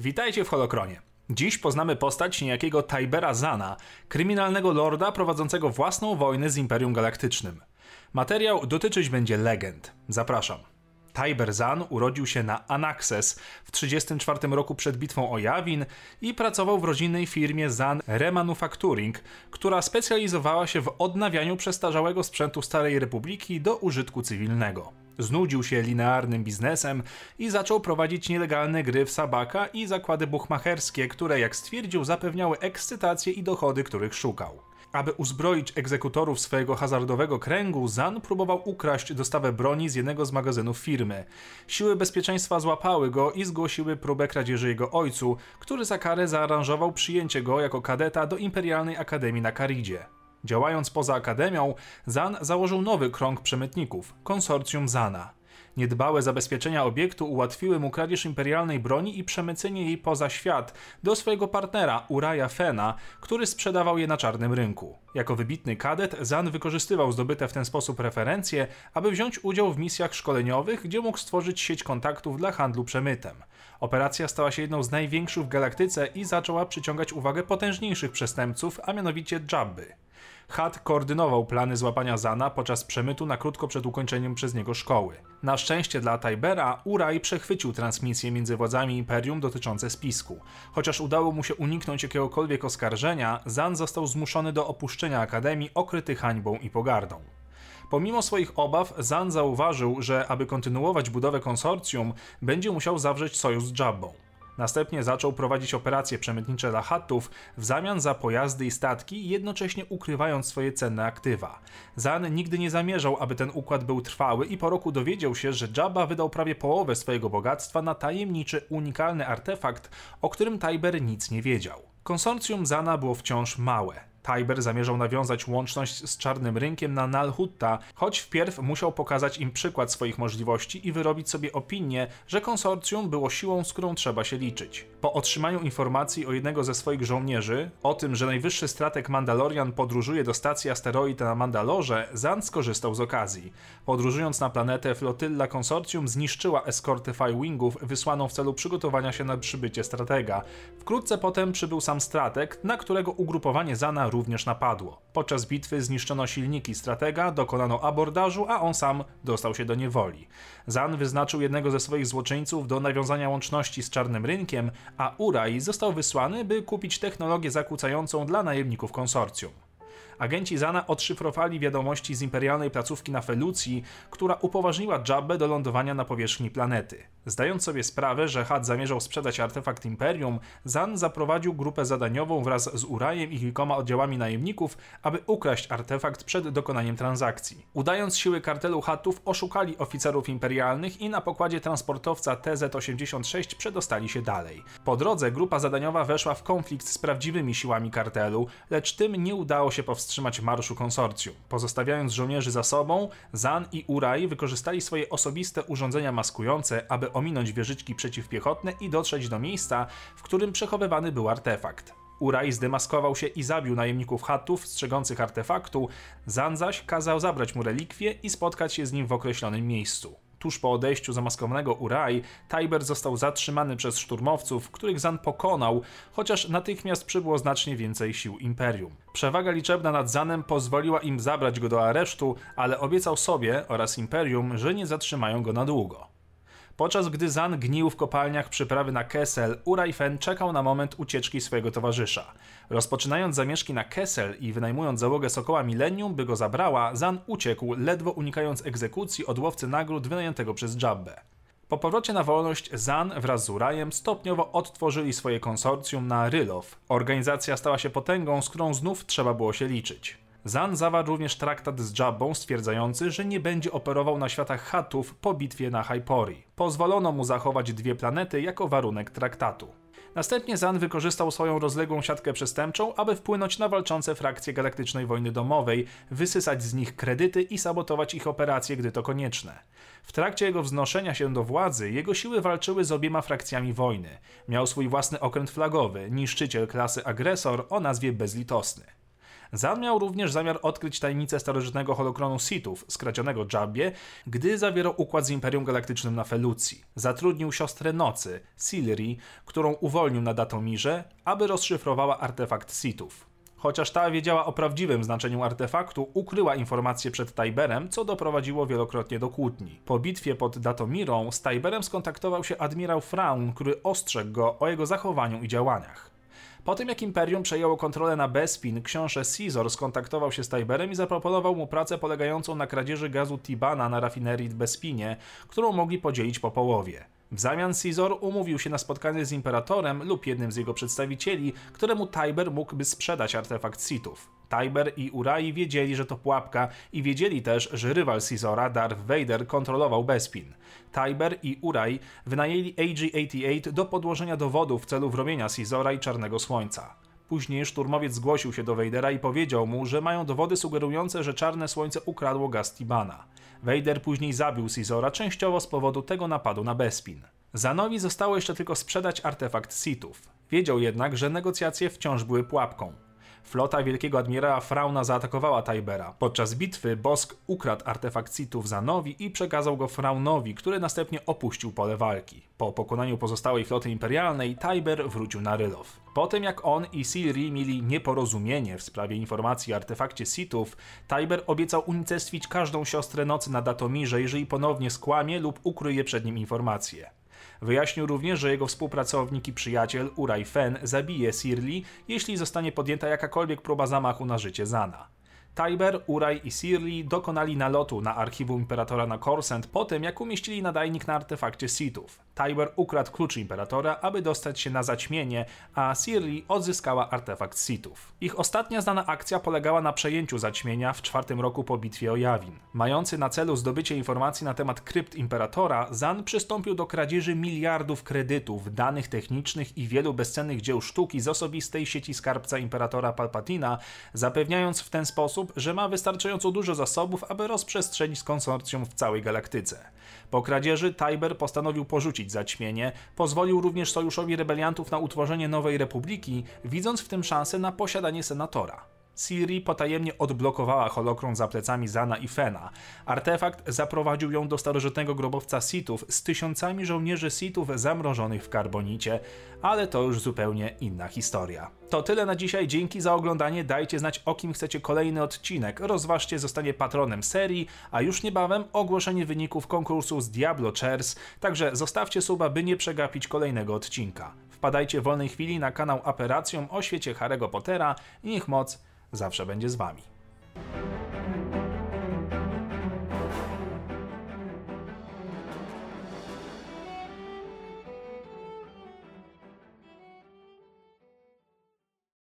Witajcie w Holokronie. Dziś poznamy postać niejakiego Tibera Zana, kryminalnego lorda prowadzącego własną wojnę z Imperium Galaktycznym. Materiał dotyczyć będzie legend. Zapraszam. Tiber Zan urodził się na Anaxes w 1934 roku przed bitwą o Yavin i pracował w rodzinnej firmie Zan Remanufacturing, która specjalizowała się w odnawianiu przestarzałego sprzętu Starej Republiki do użytku cywilnego. Znudził się linearnym biznesem i zaczął prowadzić nielegalne gry w sabaka i zakłady buchmacherskie, które, jak stwierdził, zapewniały ekscytację i dochody, których szukał. Aby uzbroić egzekutorów swojego hazardowego kręgu, Zan próbował ukraść dostawę broni z jednego z magazynów firmy. Siły bezpieczeństwa złapały go i zgłosiły próbę kradzieży jego ojcu, który za karę zaaranżował przyjęcie go jako kadeta do Imperialnej Akademii na Karidzie. Działając poza akademią, Zan założył nowy krąg przemytników konsorcjum Zana. Niedbałe zabezpieczenia obiektu ułatwiły mu kradzież imperialnej broni i przemycenie jej poza świat do swojego partnera Uraja Fena, który sprzedawał je na czarnym rynku. Jako wybitny kadet, Zan wykorzystywał zdobyte w ten sposób referencje, aby wziąć udział w misjach szkoleniowych, gdzie mógł stworzyć sieć kontaktów dla handlu przemytem. Operacja stała się jedną z największych w galaktyce i zaczęła przyciągać uwagę potężniejszych przestępców, a mianowicie Jabby. Had koordynował plany złapania Zana podczas przemytu na krótko przed ukończeniem przez niego szkoły. Na szczęście dla Tibera, Uraj przechwycił transmisje między władzami Imperium dotyczące spisku. Chociaż udało mu się uniknąć jakiegokolwiek oskarżenia, Zan został zmuszony do opuszczenia Akademii okryty hańbą i pogardą. Pomimo swoich obaw, Zan zauważył, że aby kontynuować budowę konsorcjum, będzie musiał zawrzeć sojusz z Jabbą. Następnie zaczął prowadzić operacje przemytnicze dla Hattów w zamian za pojazdy i statki, jednocześnie ukrywając swoje cenne aktywa. Zan nigdy nie zamierzał, aby ten układ był trwały i po roku dowiedział się, że Jabba wydał prawie połowę swojego bogactwa na tajemniczy, unikalny artefakt, o którym Tiber nic nie wiedział. Konsorcjum Zana było wciąż małe. Tiber zamierzał nawiązać łączność z czarnym rynkiem na Nalhutta, choć wpierw musiał pokazać im przykład swoich możliwości i wyrobić sobie opinię, że konsorcjum było siłą, z którą trzeba się liczyć. Po otrzymaniu informacji o jednego ze swoich żołnierzy, o tym, że najwyższy stratek Mandalorian podróżuje do stacji asteroid na Mandalorze, Zan skorzystał z okazji. Podróżując na planetę, flotylla konsorcjum zniszczyła eskortę Wingów wysłaną w celu przygotowania się na przybycie stratega. Wkrótce potem przybył sam stratek, na którego ugrupowanie Zana również napadło. Podczas bitwy zniszczono silniki stratega, dokonano abordażu, a on sam dostał się do niewoli. Zan wyznaczył jednego ze swoich złoczyńców do nawiązania łączności z czarnym rynkiem, a Uraj został wysłany, by kupić technologię zakłócającą dla najemników konsorcjum. Agenci Zana odszyfrowali wiadomości z imperialnej placówki na Felucji, która upoważniła Jabbę do lądowania na powierzchni planety. Zdając sobie sprawę, że Had zamierzał sprzedać artefakt Imperium, Zan zaprowadził grupę zadaniową wraz z Urajem i kilkoma oddziałami najemników, aby ukraść artefakt przed dokonaniem transakcji. Udając siły kartelu Hatów, oszukali oficerów imperialnych i na pokładzie transportowca TZ-86 przedostali się dalej. Po drodze grupa zadaniowa weszła w konflikt z prawdziwymi siłami kartelu, lecz tym nie udało się powstrzymać marszu konsorcjum. Pozostawiając żołnierzy za sobą, Zan i Uraj wykorzystali swoje osobiste urządzenia maskujące, aby ominąć wieżyczki przeciwpiechotne i dotrzeć do miejsca, w którym przechowywany był artefakt. Uraj zdemaskował się i zabił najemników Hattów strzegących artefaktu, Zan zaś kazał zabrać mu relikwie i spotkać się z nim w określonym miejscu. Tuż po odejściu zamaskowanego Urai, Tiber został zatrzymany przez szturmowców, których Zan pokonał, chociaż natychmiast przybyło znacznie więcej sił Imperium. Przewaga liczebna nad Zanem pozwoliła im zabrać go do aresztu, ale obiecał sobie oraz Imperium, że nie zatrzymają go na długo. Podczas gdy Zan gnił w kopalniach przyprawy na Kessel, Urajfen czekał na moment ucieczki swojego towarzysza. Rozpoczynając zamieszki na Kessel i wynajmując załogę Sokoła Millennium, by go zabrała, Zan uciekł, ledwo unikając egzekucji od łowcy nagród wynajętego przez Jabbę. Po powrocie na wolność Zan wraz z Urajem stopniowo odtworzyli swoje konsorcjum na Rylow. Organizacja stała się potęgą, z którą znów trzeba było się liczyć. Zan zawarł również traktat z Jabbą stwierdzający, że nie będzie operował na światach Hatów po bitwie na Hypori. Pozwolono mu zachować dwie planety jako warunek traktatu. Następnie Zan wykorzystał swoją rozległą siatkę przestępczą, aby wpłynąć na walczące frakcje Galaktycznej Wojny Domowej, wysysać z nich kredyty i sabotować ich operacje, gdy to konieczne. W trakcie jego wznoszenia się do władzy, jego siły walczyły z obiema frakcjami wojny. Miał swój własny okręt flagowy, niszczyciel klasy agresor o nazwie Bezlitosny. Zan miał również zamiar odkryć tajemnicę starożytnego holokronu Sithów, skradzionego Jabbie, gdy zawierał układ z Imperium Galaktycznym na Felucji. Zatrudnił siostrę Nocy, Silri, którą uwolnił na Datomirze, aby rozszyfrowała artefakt Sithów. Chociaż ta wiedziała o prawdziwym znaczeniu artefaktu, ukryła informacje przed Tajberem, co doprowadziło wielokrotnie do kłótni. Po bitwie pod Datomirą z Tajberem skontaktował się admirał Fraun, który ostrzegł go o jego zachowaniu i działaniach. Po tym jak Imperium przejęło kontrolę na Bespin, książę Caesar skontaktował się z Tajberem i zaproponował mu pracę polegającą na kradzieży gazu Tibana na rafinerii w Bespinie, którą mogli podzielić po połowie. W zamian Caesar umówił się na spotkanie z imperatorem lub jednym z jego przedstawicieli, któremu Tiber mógłby sprzedać artefakt Sithów. Tiber i Urai wiedzieli, że to pułapka i wiedzieli też, że rywal Caesara, Darth Vader, kontrolował Bespin. Tiber i Urai wynajęli AG-88 do podłożenia dowodów w celu wrobienia Caesara i Czarnego Słońca. Później szturmowiec zgłosił się do Vadera i powiedział mu, że mają dowody sugerujące, że Czarne Słońce ukradło gaz Tibana. Vader później zabił Caesara częściowo z powodu tego napadu na Bespin. Zanowi zostało jeszcze tylko sprzedać artefakt Sithów. Wiedział jednak, że negocjacje wciąż były pułapką. Flota wielkiego admirała Frauna zaatakowała Tibera. Podczas bitwy Bosk ukradł artefakt Sithów Zanowi i przekazał go Fraunowi, który następnie opuścił pole walki. Po pokonaniu pozostałej floty imperialnej, Tiber wrócił na Rylow. Po tym jak on i Silri mieli nieporozumienie w sprawie informacji o artefakcie Sithów, Tiber obiecał unicestwić każdą siostrę nocy na Datomirze, jeżeli ponownie skłamie lub ukryje przed nim informacje. Wyjaśnił również, że jego współpracownik i przyjaciel Urai Fen zabije Sirli, jeśli zostanie podjęta jakakolwiek próba zamachu na życie Zana. Tiber, Uraj i Sirli dokonali nalotu na archiwum Imperatora na Korsent po tym, jak umieścili nadajnik na artefakcie Sithów. Tiber ukradł klucz Imperatora, aby dostać się na zaćmienie, a Sirli odzyskała artefakt Sithów. Ich ostatnia znana akcja polegała na przejęciu zaćmienia w czwartym roku po bitwie o Jawin. Mający na celu zdobycie informacji na temat krypt Imperatora, Zan przystąpił do kradzieży miliardów kredytów, danych technicznych i wielu bezcennych dzieł sztuki z osobistej sieci skarbca Imperatora Palpatina, zapewniając w ten sposób, że ma wystarczająco dużo zasobów, aby rozprzestrzenić konsorcjum w całej galaktyce. Po kradzieży Tiber postanowił porzucić zaćmienie, pozwolił również sojuszowi rebeliantów na utworzenie nowej republiki, widząc w tym szansę na posiadanie senatora. Siri potajemnie odblokowała holokron za plecami Zana i Fena. Artefakt zaprowadził ją do starożytnego grobowca Sithów z tysiącami żołnierzy Sithów zamrożonych w karbonicie, ale to już zupełnie inna historia. To tyle na dzisiaj, dzięki za oglądanie, dajcie znać o kim chcecie kolejny odcinek, rozważcie zostanie patronem serii, a już niebawem ogłoszenie wyników konkursu z Diablo Chairs, także zostawcie suba, by nie przegapić kolejnego odcinka. Wpadajcie w wolnej chwili na kanał Aperacją o świecie Harry'ego Pottera i niech moc zawsze będzie z Wami.